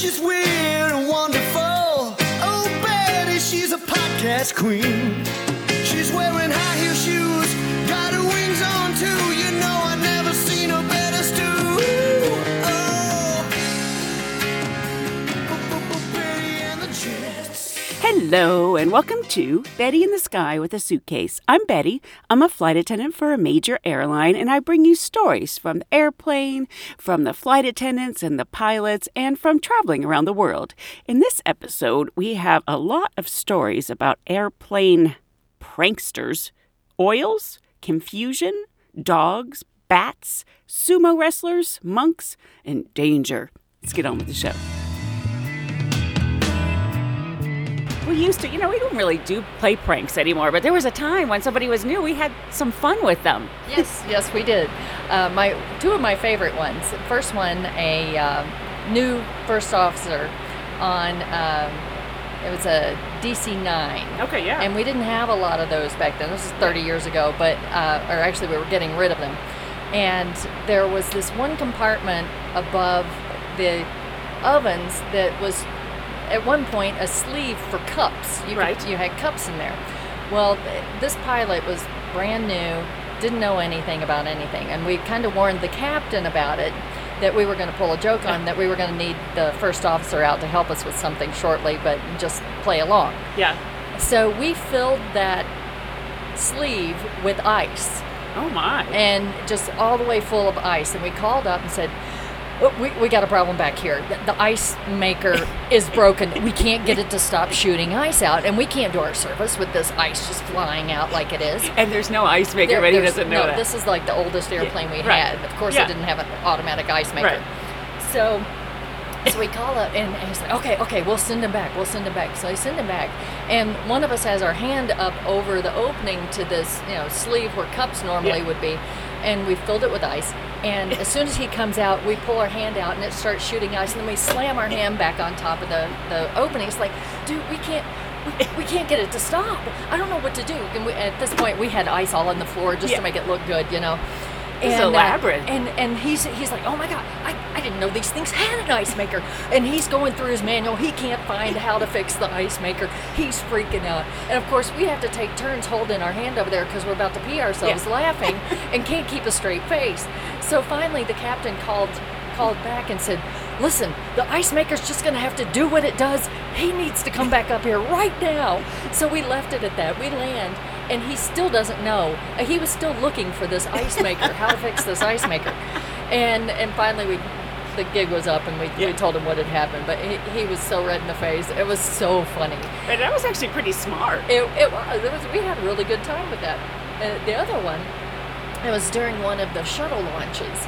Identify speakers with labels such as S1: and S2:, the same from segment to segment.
S1: She's weird and wonderful. Oh, Betty, she's a podcast queen. She's wearing high heel shoes, got her wings on too. You know
S2: Hello, and welcome to Betty in the Sky with a Suitcase. I'm Betty. I'm a flight attendant for a major airline, and I bring you stories from the airplane, from the flight attendants and the pilots, and from traveling around the world. In this episode, we have a lot of stories about airplane pranksters, oils, confusion, dogs, bats, sumo wrestlers, monks, and danger. Let's get on with the show. We used to, you know, we don't really do play pranks anymore, but there was a time when somebody was new, we had some fun with them.
S3: Yes, yes, we did. Uh, my two of my favorite ones. First one, a um, new first officer on. Um, it was a DC nine.
S2: Okay, yeah.
S3: And we didn't have a lot of those back then. This is 30 years ago, but uh, or actually we were getting rid of them. And there was this one compartment above the ovens that was at one point a sleeve for cups. You
S2: Right.
S3: Could, you had cups in there. Well, this pilot was brand new, didn't know anything about anything, and we kind of warned the captain about it. That we were going to pull a joke on, that we were going to need the first officer out to help us with something shortly, but just play along.
S2: yeah.
S3: So we filled that sleeve with ice
S2: Oh my.
S3: and just all the way full of ice. And we called up and said, "Oh, Oh, we, we got a problem back here. The, the ice maker is broken. We can't get it to stop shooting ice out, and we can't do our service with this ice just flying out like it is.
S2: and there's no ice maker,
S3: There-
S2: but he doesn't know
S3: no,
S2: that.
S3: this is like the oldest airplane we
S2: right.
S3: had. Of course,
S2: Yeah.
S3: it didn't have an automatic ice maker.
S2: Right.
S3: So, so we call up and, and he's like, okay, okay, we'll send him back. We'll send him back. So I send him back, and one of us has our hand up over the opening to this, you know, sleeve where cups normally
S2: Yeah.
S3: would be, and we filled it with ice. And as soon as he comes out, we pull our hand out and it starts shooting ice, and then we slam our hand back on top of the the opening. It's like, dude, we can't. We, we can't get it to stop. I don't know what to do. And we, at this point, we had ice all on the floor just
S2: Yeah.
S3: to make it look good, you know.
S2: This is
S3: uh,
S2: elaborate.
S3: and and he's he's like, oh my god, I, I didn't know these things had an ice maker. And he's going through his manual. He can't find how to fix the ice maker. He's freaking out. And of course, we have to take turns holding our hand over there because we're about to pee ourselves
S2: Yeah.
S3: laughing and can't keep a straight face. So finally, the captain called called back and said, listen, the ice maker's just going to have to do what it does. He needs to come back up here right now. So we left it at that. We land, and he still doesn't know. Uh, He was still looking for this ice maker, how to fix this ice maker. And and finally we the gig was up and we,
S2: Yeah.
S3: we told him what had happened, but he, he was so red in the face. It was so funny.
S2: But that was actually pretty smart.
S3: It, it was. It was. We had a really good time with that. Uh, the other one, it was during one of the shuttle launches,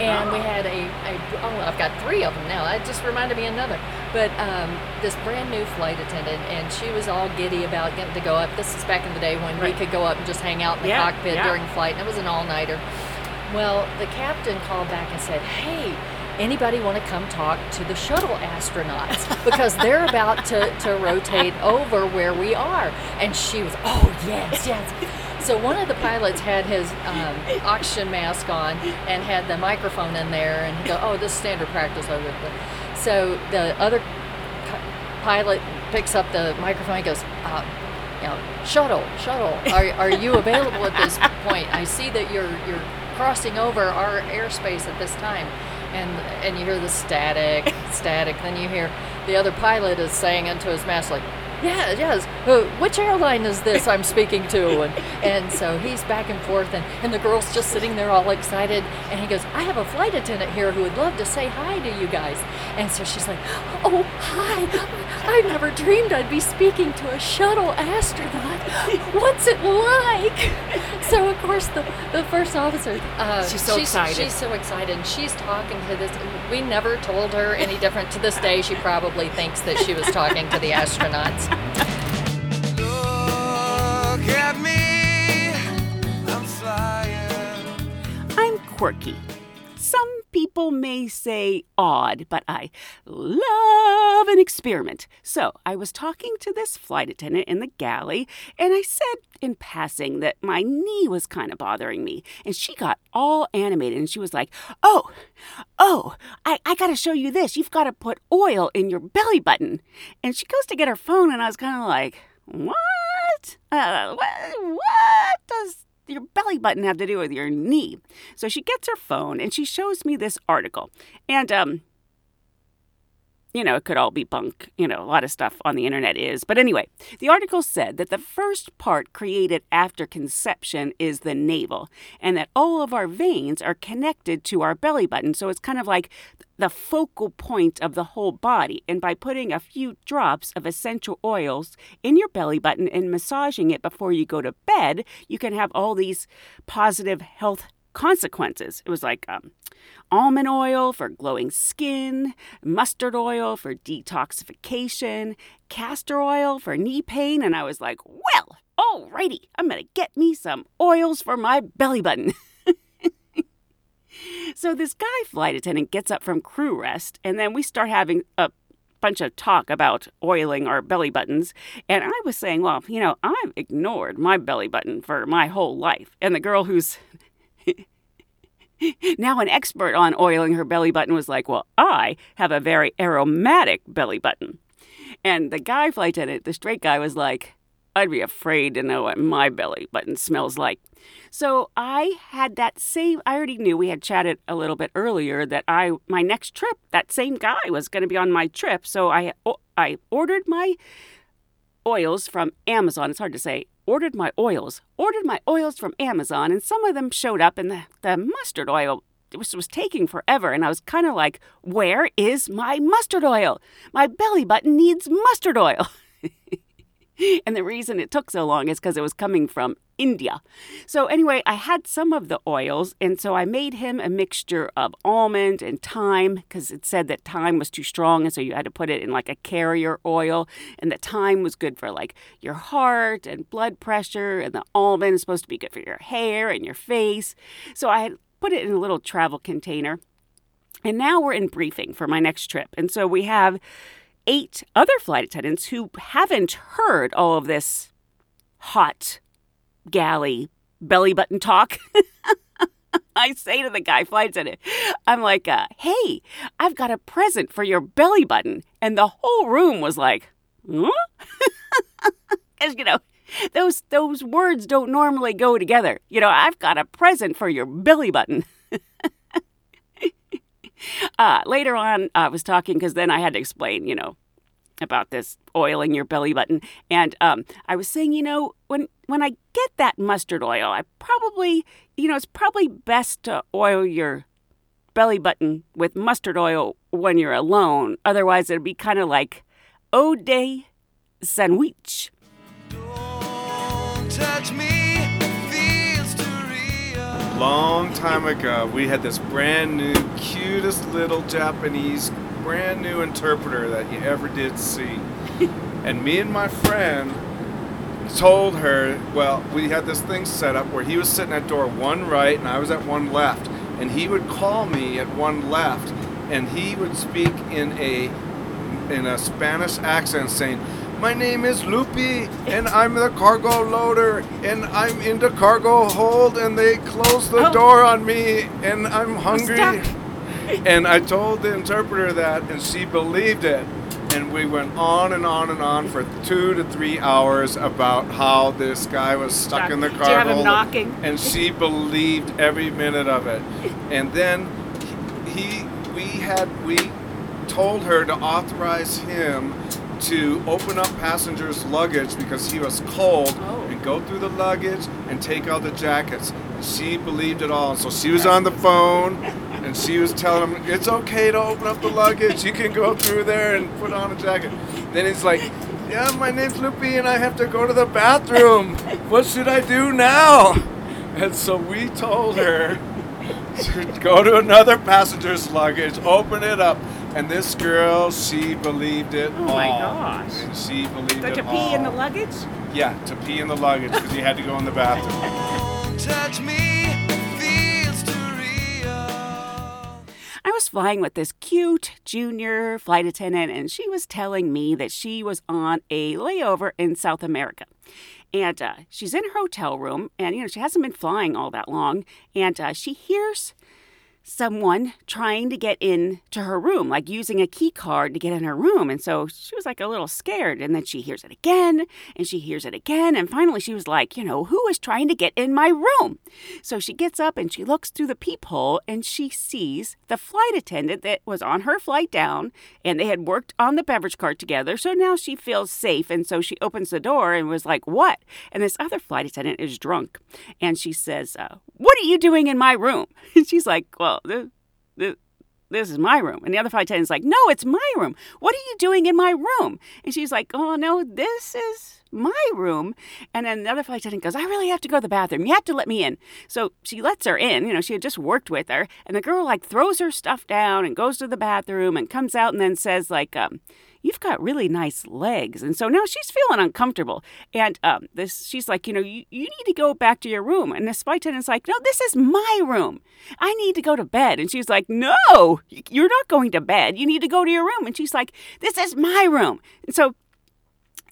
S3: and we had a, a. Oh, I've got three of them now. That just reminded me of another. But um, this brand new flight attendant, and she was all giddy about getting to go up. This is back in the day when we could go up and just hang out in the
S2: Yeah,
S3: cockpit
S2: yeah.
S3: during flight, and it was an all-nighter. Well, the captain called back and said, "Hey." Anybody want to come talk to the shuttle astronauts because they're about to, to rotate over where we are? And she was, oh yes, yes. So one of the pilots had his um, oxygen mask on and had the microphone in there, and he go, oh, this is standard practice over there. So the other pi- pilot picks up the microphone. He goes, uh, you know, shuttle, shuttle, are, are you available at this point? I see that you're you're crossing over our airspace at this time, and and you hear the static, static. Then you hear the other pilot is saying into his mask like, yeah, yes. Uh, which airline is this I'm speaking to? And, and so he's back and forth, and, and the girl's just sitting there all excited. And he goes, I have a flight attendant here who would love to say hi to you guys. And so she's like, Oh, hi. I never dreamed I'd be speaking to a shuttle astronaut. What's it like? So, of course, the, the first officer. Uh,
S2: She's so excited.
S3: She's so excited. And she's talking to this. We never told her any different. To this day, she probably thinks that she was talking to the astronauts.
S1: I'm
S2: quirky. People may say odd, but I love an experiment. So I was talking to this flight attendant in the galley, and I said in passing that my knee was kind of bothering me. And she got all animated and she was like, Oh, oh, I, I got to show you this. You've got to put oil in your belly button. And she goes to get her phone, and I was kind of like, What? Uh, what? What does your belly button have to do with your knee? So she gets her phone and she shows me this article. And, um, you know, it could all be bunk. You know, a lot of stuff on the internet is. But anyway, the article said that the first part created after conception is the navel, and that all of our veins are connected to our belly button. So it's kind of like the focal point of the whole body. And by putting a few drops of essential oils in your belly button and massaging it before you go to bed, you can have all these positive health consequences. It was like um, almond oil for glowing skin, mustard oil for detoxification, castor oil for knee pain. And I was like, well, alrighty, I'm going to get me some oils for my belly button. so this guy flight attendant gets up from crew rest, and then we start having a bunch of talk about oiling our belly buttons. And I was saying, well, you know, I've ignored my belly button for my whole life. And the girl who's now an expert on oiling her belly button was like, Well, I have a very aromatic belly button. And the guy flight attendant, the straight guy, was like, I'd be afraid to know what my belly button smells like. So I had that same I already knew we had chatted a little bit earlier that I my next trip, that same guy was going to be on my trip. So I I ordered my oils from Amazon. It's hard to say. Ordered my oils. Ordered my oils from Amazon, and some of them showed up, and the, the mustard oil was, was taking forever. And I was kind of like, where is my mustard oil? My belly button needs mustard oil. and the reason it took so long is because it was coming from India. So, anyway, I had some of the oils, and so I made him a mixture of almond and thyme because it said that thyme was too strong, and so you had to put it in like a carrier oil. And the thyme was good for like your heart and blood pressure, and the almond is supposed to be good for your hair and your face. So, I put it in a little travel container. And now we're in briefing for my next trip. And so we have eight other flight attendants who haven't heard all of this hot galley belly button talk. I say to the guy, flight attendant, I'm like, uh, hey, I've got a present for your belly button. And the whole room was like, huh? Because, you know, those, those words don't normally go together. You know, I've got a present for your belly button. uh, later on, I was talking because then I had to explain, you know, about this oiling your belly button. And um, I was saying, you know, when when I get that mustard oil, I probably, you know, it's probably best to oil your belly button with mustard oil when you're alone. Otherwise, it'd be kind of like eau de sandwich.
S1: Don't touch me.
S4: Long time ago, we had this brand new, cutest little Japanese, brand new interpreter that you ever did see. and me and my friend told her, well, we had this thing set up where he was sitting at door one right and I was at one left. And he would call me at one left and he would speak in a in a Spanish accent saying, my name is Lupi, and I'm the cargo loader, and I'm in the cargo hold, and they closed the
S2: Oh.
S4: door on me, and I'm hungry. And I told the interpreter that, and she believed it. And we went on and on and on for two to three hours about how this guy was stuck in the cargo
S2: you have him
S4: hold,
S2: knocking?
S4: And she believed every minute of it. And then he, we had, we told her to authorize him to open up passengers' luggage because he was cold
S2: Oh.
S4: and go through the luggage and take out the jackets. And she believed it all. So she was on the phone and she was telling him, It's okay to open up the luggage. You can go through there and put on a jacket. Then he's like, Yeah, my name's Loopy and I have to go to the bathroom. What should I do now? And so we told her to go to another passenger's luggage, open it up, and this girl, she believed it
S2: Oh my gosh.
S4: And she believed
S2: So
S4: it
S2: to
S4: all.
S2: pee in the luggage?
S4: Yeah, to pee in the luggage because you had to go in the bathroom.
S1: Touch me, feels too real.
S2: I was flying with this cute junior flight attendant, and she was telling me that she was on a layover in South America. And uh, she's in her hotel room, and you know, she hasn't been flying all that long, and uh, she hears someone trying to get in to her room, like using a key card to get in her room. And so she was like a little scared. And then she hears it again and she hears it again. And finally she was like, you know, who is trying to get in my room? So she gets up and she looks through the peephole and she sees the flight attendant that was on her flight down and they had worked on the beverage cart together. So now she feels safe. And so she opens the door and was like, what? And this other flight attendant is drunk. And she says, uh, what are you doing in my room? And she's like, well, this, this, this is my room. And the other flight attendant's like, no, it's my room. What are you doing in my room? And she's like, oh, no, this is my room. And then the other flight attendant goes, I really have to go to the bathroom. You have to let me in. So she lets her in. You know, she had just worked with her. And the girl, like, throws her stuff down and goes to the bathroom and comes out and then says, like, um, you've got really nice legs. And so now she's feeling uncomfortable. And um, this, she's like, you know, you, you need to go back to your room. And the flight attendant's like, no, this is my room. I need to go to bed. And she's like, no, you're not going to bed. You need to go to your room. And she's like, this is my room. And so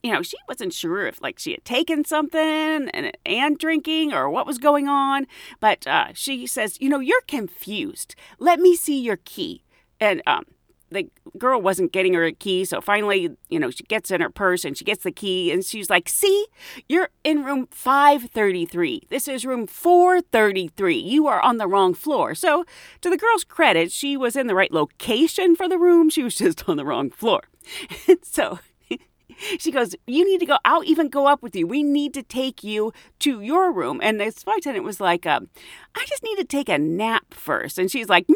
S2: you know, she wasn't sure if like she had taken something and and drinking or what was going on, but uh, she says, you know, you're confused. Let me see your key. And um, the girl wasn't getting her a key, so finally, you know, she gets in her purse and she gets the key, and she's like, "See, you're in room 533. This is room 433. You are on the wrong floor." So, to the girl's credit, she was in the right location for the room. She was just on the wrong floor. so she goes, You need to go. I'll even go up with you. We need to take you to your room. And the flight attendant was like, um, I just need to take a nap first. And she's like,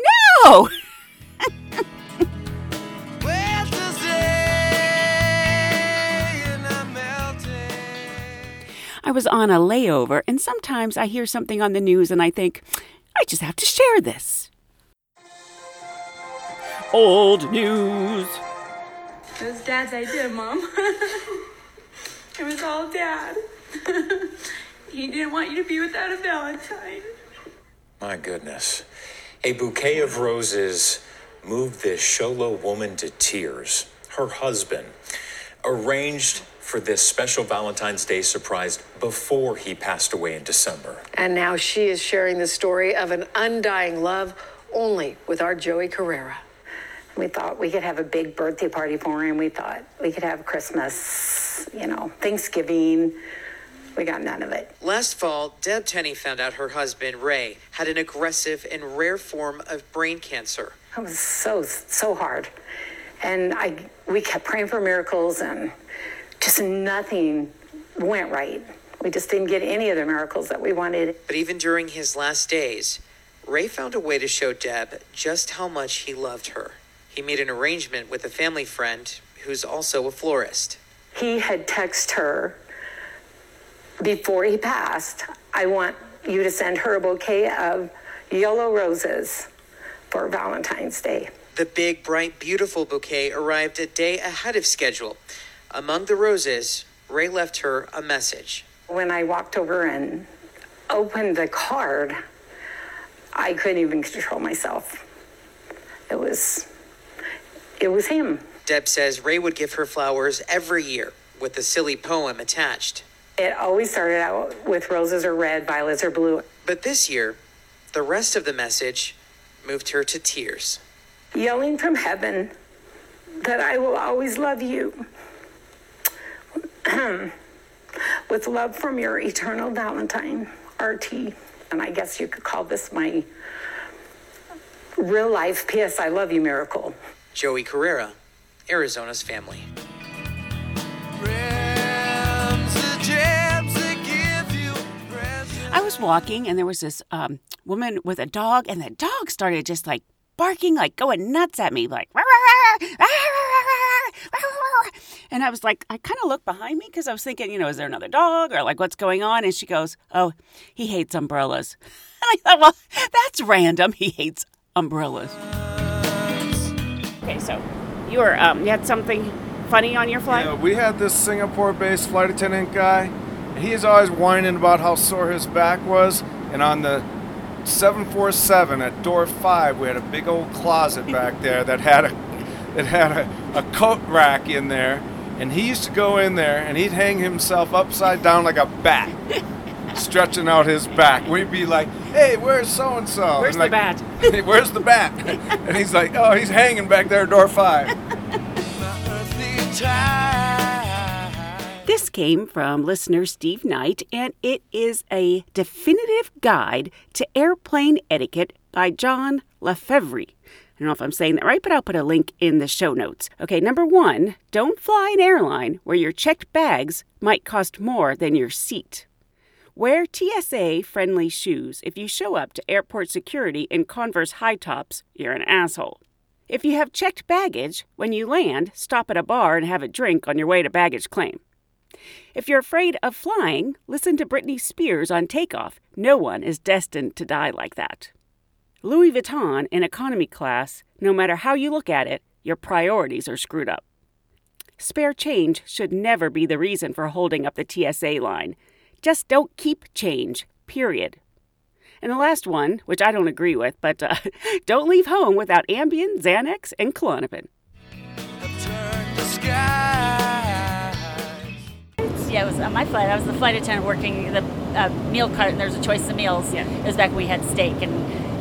S2: No! I was on a layover, and sometimes I hear something on the news and I think, I just have to share this. Old news.
S5: It was Dad's idea, Mom. it was all Dad. he didn't want you to be without a Valentine.
S6: My goodness. A bouquet of roses moved this Show Low woman to tears. Her husband arranged for this special Valentine's Day surprise before he passed away in December.
S7: And now she is sharing the story of an undying love only with our Joey Carrera.
S8: We thought we could have a big birthday party for him. We thought we could have Christmas, you know, Thanksgiving. We got none of it.
S9: Last fall, Deb Tenney found out her husband, Ray, had an aggressive and rare form of brain cancer.
S8: It was so so hard, and I we kept praying for miracles, and just nothing went right. We just didn't get any of the miracles that we wanted.
S9: But even during his last days, Ray found a way to show Deb just how much he loved her. He made an arrangement with a family friend who's also a florist.
S8: He had texted her before he passed. I want you to send her a bouquet of yellow roses for Valentine's Day.
S9: The big, bright, beautiful bouquet arrived a day ahead of schedule. Among the roses, Ray left her a message.
S8: When I walked over and opened the card, I couldn't even control myself. It was, it was him.
S9: Deb says Ray would give her flowers every year with a silly poem attached.
S8: It always started out with roses are red, violets are blue.
S9: But this year, the rest of the message moved her to tears.
S8: Yelling from heaven that I will always love you. With love from your eternal Valentine, RT. And I guess you could call this my real life PS I love you miracle.
S9: Joey Carrera, Arizona's family.
S2: I was walking and there was this um, woman with a dog, and the dog started just like barking, like going nuts at me, like. Rah, rah, rah, and I was like, I kind of looked behind me because I was thinking, you know, is there another dog or like what's going on? And she goes, Oh, he hates umbrellas. And I thought, well, that's random. He hates umbrellas. Okay, so you were um, you had something funny on your flight?
S4: Yeah, we had this Singapore-based flight attendant guy, he is always whining about how sore his back was. And on the 747 at door five, we had a big old closet back there that had a it had a, a coat rack in there, and he used to go in there and he'd hang himself upside down like a bat, stretching out his back. We'd be like, "Hey, where's so and so?"
S2: Where's the bat?
S4: Where's the bat? And he's like, "Oh, he's hanging back there, door five.
S2: This came from listener Steve Knight, and it is a definitive guide to airplane etiquette by John Lefevre. Don't know if I'm saying that right, but I'll put a link in the show notes. Okay, number one, don't fly an airline where your checked bags might cost more than your seat. Wear TSA friendly shoes. If you show up to airport security in Converse high tops, you're an asshole. If you have checked baggage, when you land, stop at a bar and have a drink on your way to baggage claim. If you're afraid of flying, listen to Britney Spears on Takeoff. No one is destined to die like that. Louis Vuitton in economy class, no matter how you look at it, your priorities are screwed up. Spare change should never be the reason for holding up the TSA line. Just don't keep change, period. And the last one, which I don't agree with, but uh, don't leave home without Ambien, Xanax, and Klonopin.
S10: Yeah, it was on my flight. I was the flight attendant working the uh, meal cart, and there's a choice of meals.
S2: Yeah.
S10: It was back when we had steak and,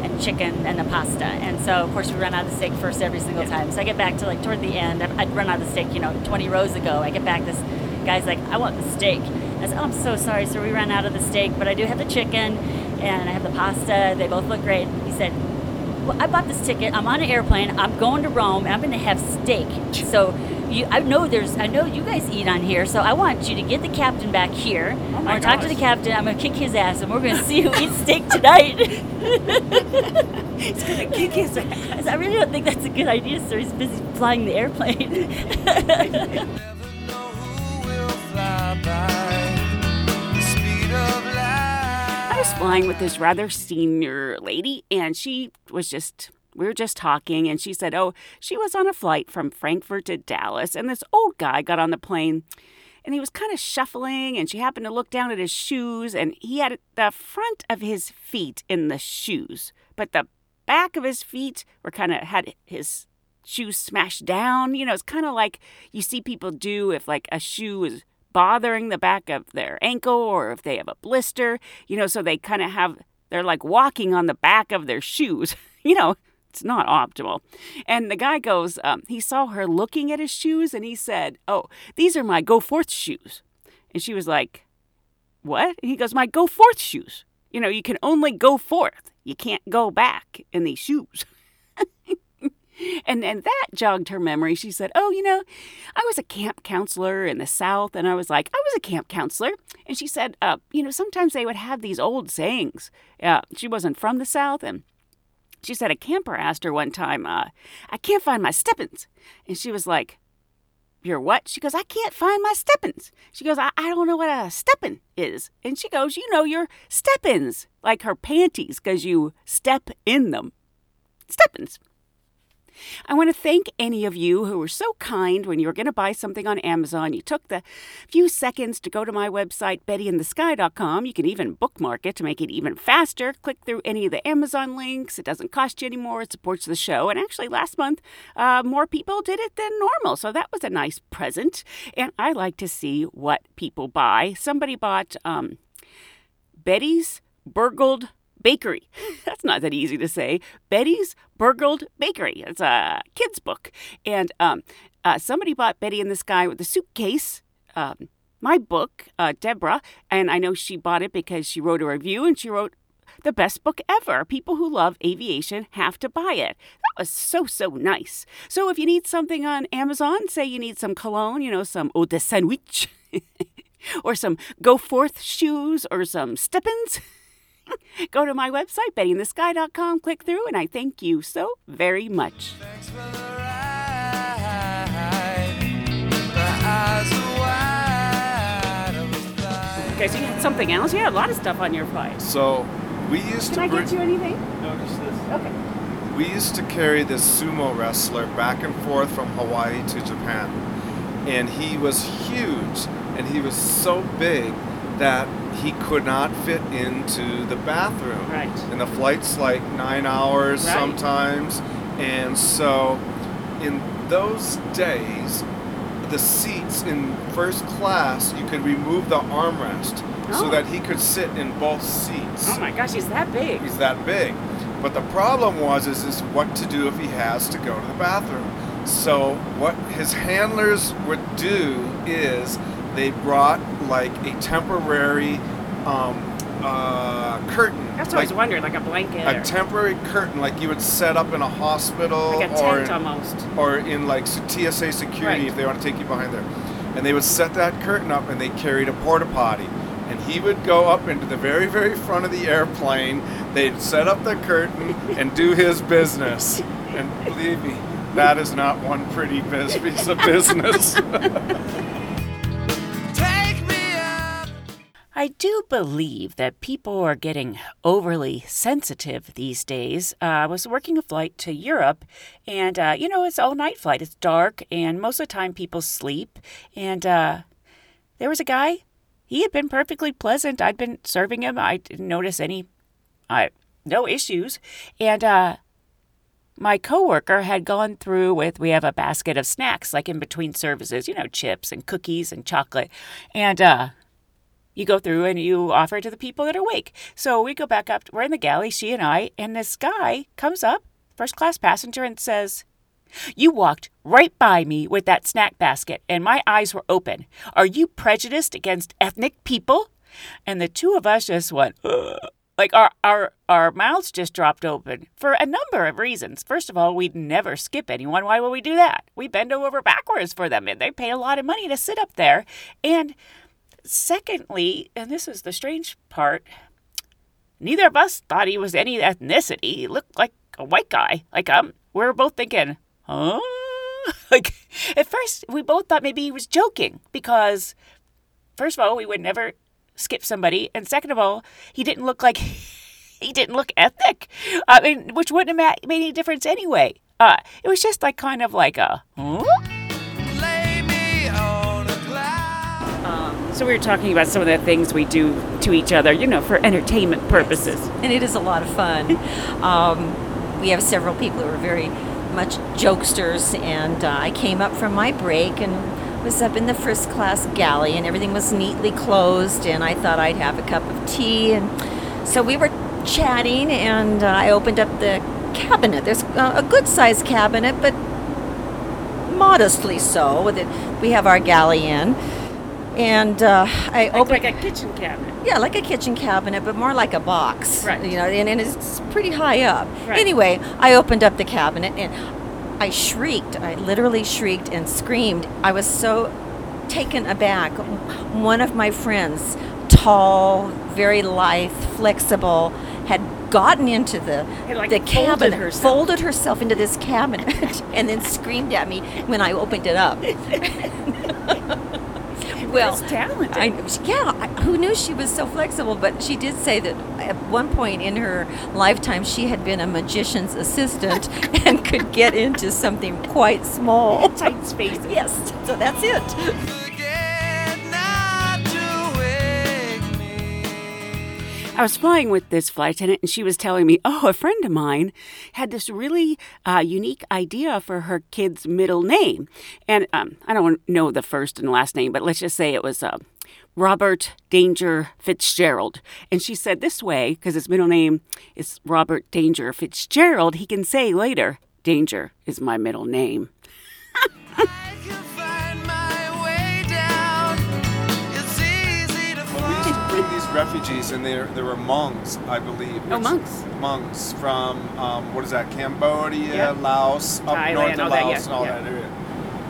S10: and chicken and the pasta. And so, of course, we run out of steak first every single time. So I get back to like toward the end. I'd run out of the steak, you know, 20 rows ago. I get back, this guy's like, I want the steak. I said, oh, I'm so sorry, sir. We ran out of the steak, but I do have the chicken and I have the pasta. They both look great. He said, well, I bought this ticket. I'm on an airplane. I'm going to Rome. And I'm going to have steak. So you, I know there's, I know you guys eat on here. So I want you to get the captain back here.
S2: Oh
S10: I'm going to talk to the captain. I'm going to kick his ass, and we're going to see who eats steak tonight.
S2: He's gonna kick his ass.
S10: I really don't think that's a good idea, sir. He's busy flying the airplane.
S2: I was flying with this rather senior lady, and she was just, we were just talking, and she said, Oh, she was on a flight from Frankfurt to Dallas, and this old guy got on the plane, and he was kind of shuffling, and she happened to look down at his shoes, and he had the front of his feet in the shoes, but the back of his feet were kind of had his shoes smashed down. You know, it's kind of like you see people do if like a shoe is bothering the back of their ankle or if they have a blister, you know, so they kind of have, they're like walking on the back of their shoes. you know, it's not optimal. And the guy goes, um, he saw her looking at his shoes and he said, Oh, these are my go forth shoes. And she was like, What? And he goes, My go forth shoes. You know, you can only go forth. You can't go back in these shoes. And and that jogged her memory. She said, "Oh, you know, I was a camp counselor in the South." And I was like, "I was a camp counselor." And she said, uh, "You know, sometimes they would have these old sayings." Yeah, she wasn't from the South, and she said a camper asked her one time, uh, "I can't find my steppins," and she was like, "You're what?" She goes, "I can't find my steppins." She goes, "I, I don't know what a steppin is," and she goes, "You know your steppins, like her panties, because you step in them." Steppins. I want to thank any of you who were so kind when you were going to buy something on Amazon. You took the few seconds to go to my website, bettyinthesky.com. You can even bookmark it to make it even faster. Click through any of the Amazon links. It doesn't cost you anymore. It supports the show. And actually, last month, uh, more people did it than normal. So that was a nice present. And I like to see what people buy. Somebody bought um, Betty's Burgled Bakery. That's not that easy to say. Betty's Burgled Bakery. It's a kid's book. And um, uh, somebody bought Betty in the Sky with a suitcase. Um, my book, uh, Deborah, and I know she bought it because she wrote a review and she wrote the best book ever. People who love aviation have to buy it. That was so, so nice. So if you need something on Amazon, say you need some cologne, you know, some eau de sandwich, or some go forth shoes, or some steppins. Go to my website, bettyinthesky.com, click through, and I thank you so very much. Okay, so you had something else? You had a lot of stuff on your flight.
S4: So we used
S2: Can I
S4: to bring,
S2: get you anything?
S4: No, just this.
S2: Okay.
S4: We used to carry this sumo wrestler back and forth from Hawaii to Japan. And he was huge and he was so big that he could not fit into the bathroom.
S2: Right.
S4: And the flight's like nine hours
S2: Right.
S4: sometimes. And so in those days, the seats in first class, you could remove the armrest so
S2: Oh.
S4: that he could sit in both seats.
S2: Oh my gosh, he's that big.
S4: He's that big. But the problem was is, is what to do if he has to go to the bathroom. So what his handlers would do is they brought like a temporary um, uh, curtain.
S2: That's what I was
S4: like
S2: wondering, like a blanket.
S4: a
S2: or-
S4: temporary curtain like you would set up in a hospital
S2: Like a
S4: or in,
S2: almost.
S4: or in like TSA security
S2: Right.
S4: if they want to take you behind there. And they would set that curtain up and they carried a porta potty. And he would go up into the very, very front of the airplane. They'd set up the curtain and do his business. And believe me, that is not one pretty piece of business.
S2: I do believe that people are getting overly sensitive these days. Uh, I was working a flight to Europe, and uh, you know, it's all night flight. It's dark, and most of the time people sleep. And uh, there was a guy. He had been perfectly pleasant. I'd been serving him. I didn't notice any, I no issues. And uh, my coworker had gone through with. We have a basket of snacks, like in between services. You know, chips and cookies and chocolate, and. You go through and you offer it to the people that are awake. So we go back up. We're in the galley, she and I, and this guy comes up, first class passenger, and says, You walked right by me with that snack basket, and my eyes were open. Are you prejudiced against ethnic people? And the two of us just went, Ugh. like our, our our mouths just dropped open for a number of reasons. First of all, we'd never skip anyone. Why would we do that? We bend over backwards for them, and they pay a lot of money to sit up there. And secondly, and this is the strange part, neither of us thought he was any ethnicity. He looked like a white guy. Like um, we were both thinking, huh? Like at first, we both thought maybe he was joking because, first of all, we would never skip somebody, and second of all, he didn't look like he didn't look ethnic. I mean, which wouldn't have made any difference anyway. Uh, it was just like kind of like a, huh? So we were talking about some of the things we do to each other, you know, for entertainment purposes.
S11: and it is a lot of fun. Um, we have several people who are very much jokesters, and uh, I came up from my break and was up in the first class galley, and everything was neatly closed, and I thought I'd have a cup of tea, and so we were chatting, and uh, I opened up the cabinet. There's uh, a good sized cabinet, but modestly so. With it, we have our galley in. And uh, I
S2: Like,
S11: opened
S2: like a kitchen cabinet.
S11: yeah, like a kitchen cabinet, but more like a box.
S2: Right.
S11: You know, and, and it's pretty high up.
S2: Right.
S11: Anyway, I opened up the cabinet and I shrieked. I literally shrieked and screamed. I was so taken aback. One of my friends, tall, very lithe, flexible, had gotten into the
S2: like,
S11: the
S2: folded
S11: cabinet,
S2: herself.
S11: folded herself into this cabinet, and then screamed at me when I opened it up. well,
S2: talented.
S11: I, yeah, I, who knew she was so flexible? But she did say that at one point in her lifetime, she had been a magician's assistant and could get into something quite small.
S2: Tight spaces.
S11: Yes, so that's it.
S2: I was flying with this flight attendant, and she was telling me, oh, a friend of mine had this really uh, unique idea for her kid's middle name. And um, I don't know the first and last name, but let's just say it was uh, Robert Danger Fitzgerald. And she said this way, because his middle name is Robert Danger Fitzgerald, he can say later, Danger is my middle name.
S4: refugees, and there there were monks, I believe.
S2: Oh, monks.
S4: Monks from um, what is that? Cambodia,
S2: Yep.
S4: Laos, up
S2: Thailand,
S4: north
S2: all
S4: of
S2: that,
S4: Laos,
S2: yeah,
S4: and all
S2: yeah.
S4: that area.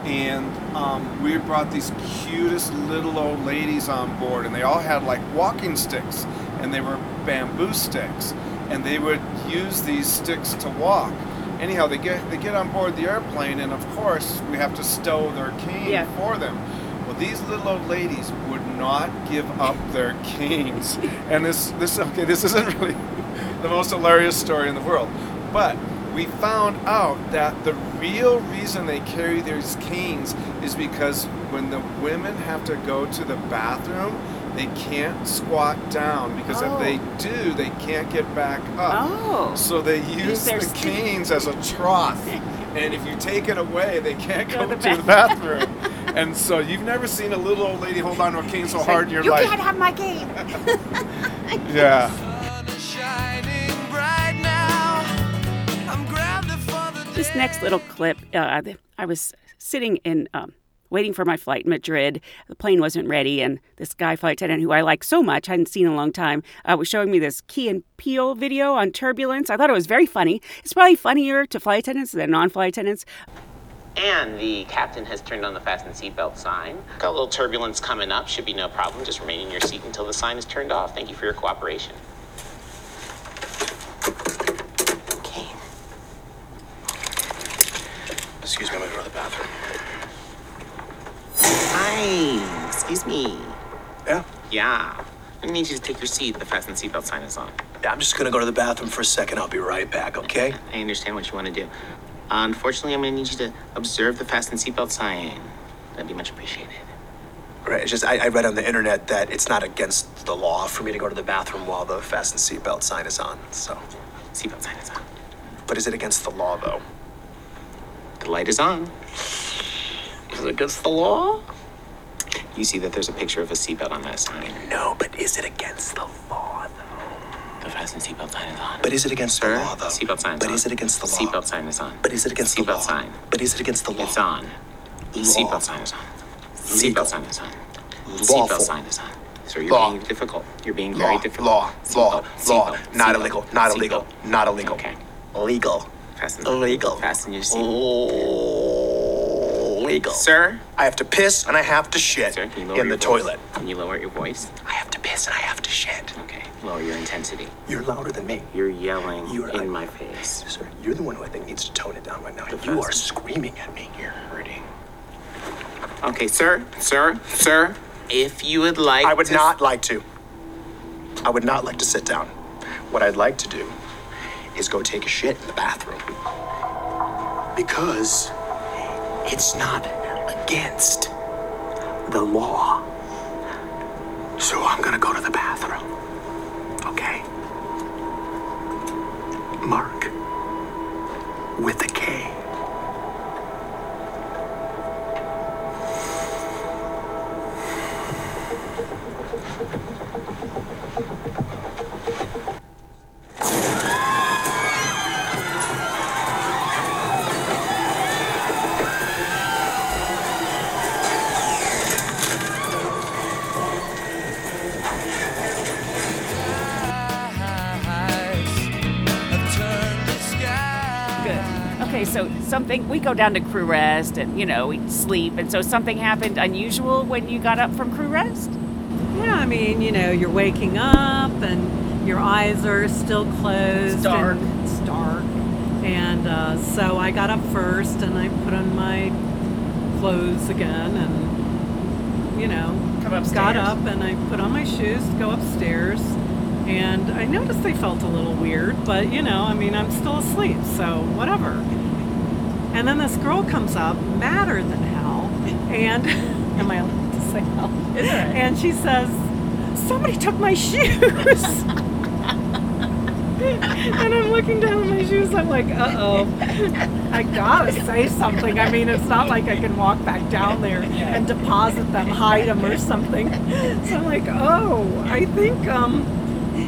S4: And um, we brought these cutest little old ladies on board, and they all had like walking sticks, and they were bamboo sticks, and they would use these sticks to walk. Anyhow, they get they get on board the airplane, and of course we have to stow their cane
S2: Yeah.
S4: for them. Well, these little old ladies not give up their canes, and this this okay, this isn't really the most hilarious story in the world, but we found out that the real reason they carry these canes is because when the women have to go to the bathroom, they can't squat down because if they oh. do, they can't get back up.
S2: Oh.
S4: So they use the
S2: stick-
S4: canes as a trough. And if you take it away, they can't
S2: Go
S4: go
S2: to
S4: to
S2: the
S4: the bathroom. and so you've never seen a little old lady hold on to a cane so hard in your
S2: you
S4: life.
S2: can't have my cane.
S4: yeah.
S2: This next little clip, uh, I was sitting in, um, waiting for my flight in Madrid. The plane wasn't ready, and this guy flight attendant, who I like so much, hadn't seen in a long time, uh, was showing me this Key and Peele video on turbulence. I thought it was very funny. It's probably funnier to flight attendants than non-flight attendants.
S12: And the captain has turned on the fasten seatbelt sign. Got a little turbulence coming up. Should be no problem. Just remain in your seat until the sign is turned off. Thank you for your cooperation. Okay.
S13: Excuse me, I'm gonna go to the bathroom.
S12: Hi. Excuse me.
S13: Yeah?
S12: Yeah. I need you to take your seat. The fasten seatbelt sign is on.
S13: Yeah, I'm just gonna go to the bathroom for a second. I'll be right back, okay?
S12: I understand what you want to do. Unfortunately, I'm going to need you to observe the fasten seatbelt sign. That'd be much appreciated.
S13: Right, it's just I, I read on the internet that it's not against the law for me to go to the bathroom while the fasten seatbelt sign is on, so.
S12: Seatbelt sign is on.
S13: But is it against the law, though?
S12: The light is on.
S13: Is it against the law?
S12: You see that there's a picture of a seatbelt on that sign.
S13: No, but is it against the law, though?
S12: The fasten seatbelt sign is on.
S13: But is it against
S12: Sir,
S13: the law, though?
S12: Seatbelt sign
S13: But
S12: on.
S13: is it against the law?
S12: Seatbelt sign is on.
S13: But is it against the law?
S12: Seatbelt sign.
S13: But is it against the law?
S12: It's on. Seatbelt sign is on. Seatbelt sign is on. Seatbelt sign is on. Sir, you're
S13: Law.
S12: being difficult. You're being very
S13: Law,
S12: difficult.
S13: law, law,
S12: Seatbelt,
S13: law.
S12: seatbelt,
S13: Not illegal, not
S12: seatbelt.
S13: illegal, not illegal.
S12: Okay.
S13: Legal.
S12: Fasten.
S13: Illegal.
S12: Fasten your seat. Oh.
S13: Legal.
S12: Sir?
S13: I have to piss and I have to shit
S12: Sir, can you lower
S13: in
S12: your
S13: the
S12: voice?
S13: toilet.
S12: Can you lower your voice?
S13: I have to piss and I have to shit.
S12: Okay. Lower your intensity.
S13: You're louder than me.
S12: You're yelling
S13: You are-
S12: in my face.
S13: Sir, you're the one who I think needs to tone it down right now. You are screaming at me.
S12: You're hurting. Okay, sir, sir, sir. If you would like,
S13: I would
S12: to-
S13: not like to. I would not like to sit down. What I'd like to do is go take a shit in the bathroom. Because it's not against the law. So I'm gonna go to the bathroom. Okay? Mark. With the K.
S2: something we go down to crew rest and you know we sleep, and so something happened unusual when you got up from crew rest.
S14: Yeah, I mean, you know, you're waking up and your eyes are still closed.
S2: It's dark.
S14: And it's dark. And uh, so I got up first and I put on my clothes again and, you know,
S2: Come
S14: got up and I put on my shoes to go upstairs. And I noticed they felt a little weird, but, you know, I mean, I'm still asleep, so whatever. And then this girl comes up, madder than hell, and am I allowed to say hell?
S2: Is it?
S14: And she says, "Somebody took my shoes." and I'm looking down at my shoes. I'm like, "Uh oh, I gotta say something." I mean, it's not like I can walk back down there and deposit them, hide them, or something. So I'm like, "Oh, I think um,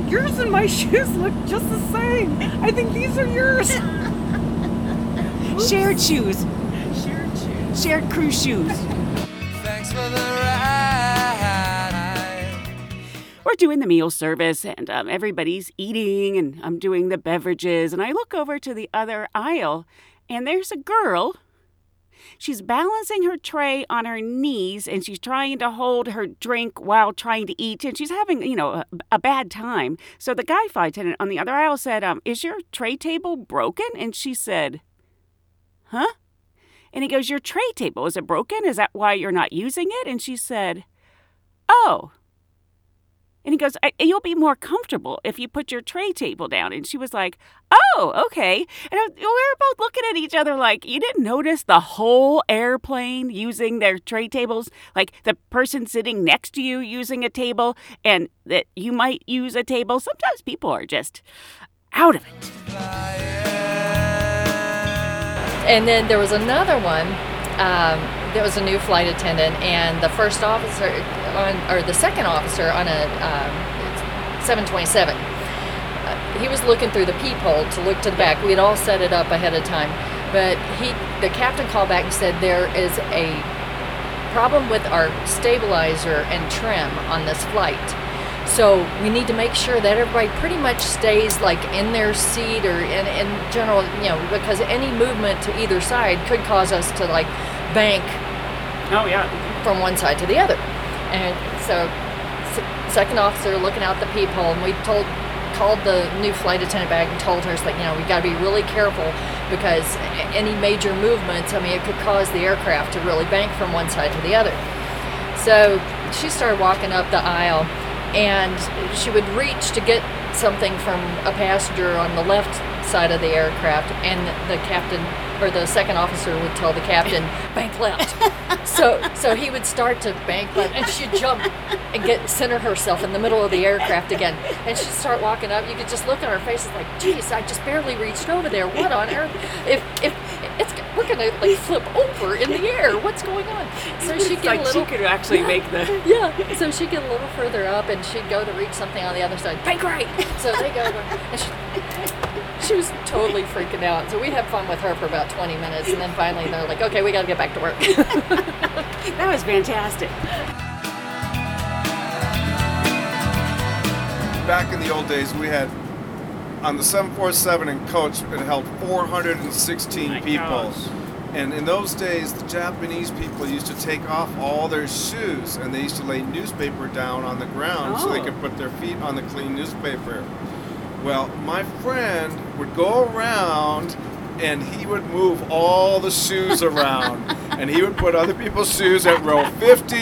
S14: yours and my shoes look just the same. I think these are yours."
S2: Shared shoes,
S14: Shared shoes.
S2: shared crew shoes.
S1: Thanks for the ride.
S2: We're doing the meal service, and um, everybody's eating, and I'm doing the beverages, and I look over to the other aisle, and there's a girl she's balancing her tray on her knees and she's trying to hold her drink while trying to eat and she's having, you know, a, a bad time. So the guy flight attendant on the other aisle said, um, Is your tray table broken? And she said, Huh? And he goes, Your tray table, is it broken? Is that why you're not using it? And she said, Oh. And he goes, You'll be more comfortable if you put your tray table down. And she was like, Oh, okay. And uh, we were both looking at each other like, You didn't notice the whole airplane using their tray tables? Like the person sitting next to you using a table, and that you might use a table. Sometimes people are just out of it.
S3: And then there was another one. Um, was a new flight attendant, and the first officer on, or the second officer on a um, 727. Uh, he was looking through the peephole to look to the back. We had all set it up ahead of time, but he, the captain, called back and said there is a problem with our stabilizer and trim on this flight. So we need to make sure that everybody pretty much stays like in their seat or in, in general, you know, because any movement to either side could cause us to like bank.
S2: Oh yeah.
S3: From one side to the other, and so s- second officer looking out the peephole, and we told called the new flight attendant back and told her, it's like, you know, we got to be really careful because any major movements, I mean, it could cause the aircraft to really bank from one side to the other. So she started walking up the aisle and she would reach to get something from a passenger on the left side of the aircraft and the captain or the second officer would tell the captain bank left. So so he would start to bank left and she'd jump and get center herself in the middle of the aircraft again. And she'd start walking up. You could just look at her face it's like geez i just barely reached over there. What on earth? If if it's we're gonna like flip over in the air what's going on so she'd get
S2: like
S3: a little
S2: she could actually
S3: Yeah.
S2: make the
S3: yeah. So she'd get a little further up and she'd go to reach something on the other side. Bank right. So they go and she, she was totally freaking out. So we had fun with her for about 20 minutes and then finally they're like, okay, we got to get back to work.
S2: that was fantastic.
S4: Back in the old days, we had on the 747 in coach, it held 416 people.
S2: gosh.
S4: And in those days, the Japanese people used to take off all their shoes and they used to lay newspaper down on the ground so they
S2: Oh.
S4: could put their feet on the clean newspaper. Well, my friend would go around and he would move all the shoes around. and he would put other people's shoes at row 50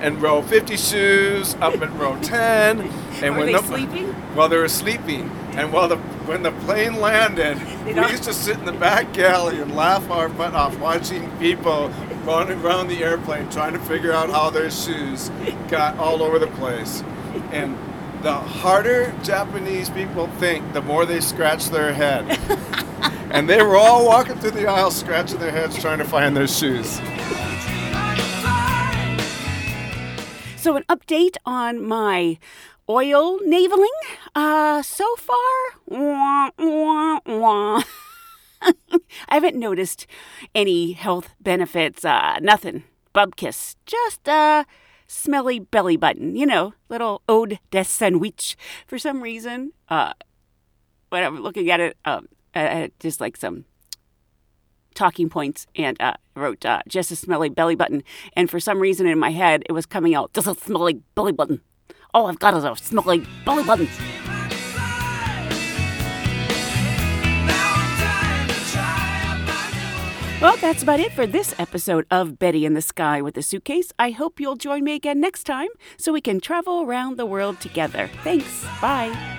S4: and row 50 shoes up at row 10. And
S2: Were
S4: when
S2: they
S4: the,
S2: sleeping?
S4: Well, they were sleeping. And while the when the plane landed, we used to sit in the back galley and laugh our butt off watching people running around the airplane trying to figure out how their shoes got all over the place. And the harder Japanese people think, the more they scratch their head. and they were all walking through the aisle scratching their heads trying to find their shoes.
S2: So, an update on my oil naveling. Uh, so far, wah, wah, wah. I haven't noticed any health benefits. Uh, nothing. Bubkiss. Just uh, smelly belly button. You know, little ode de sandwich. For some reason, uh, when I'm looking at it, um, uh, just like some talking points and uh, wrote uh, just a smelly belly button. And for some reason in my head, it was coming out just a smelly belly button. All I've got is a smelly belly button. Well, that's about it for this episode of Betty in the Sky with a Suitcase. I hope you'll join me again next time so we can travel around the world together. Thanks. Bye.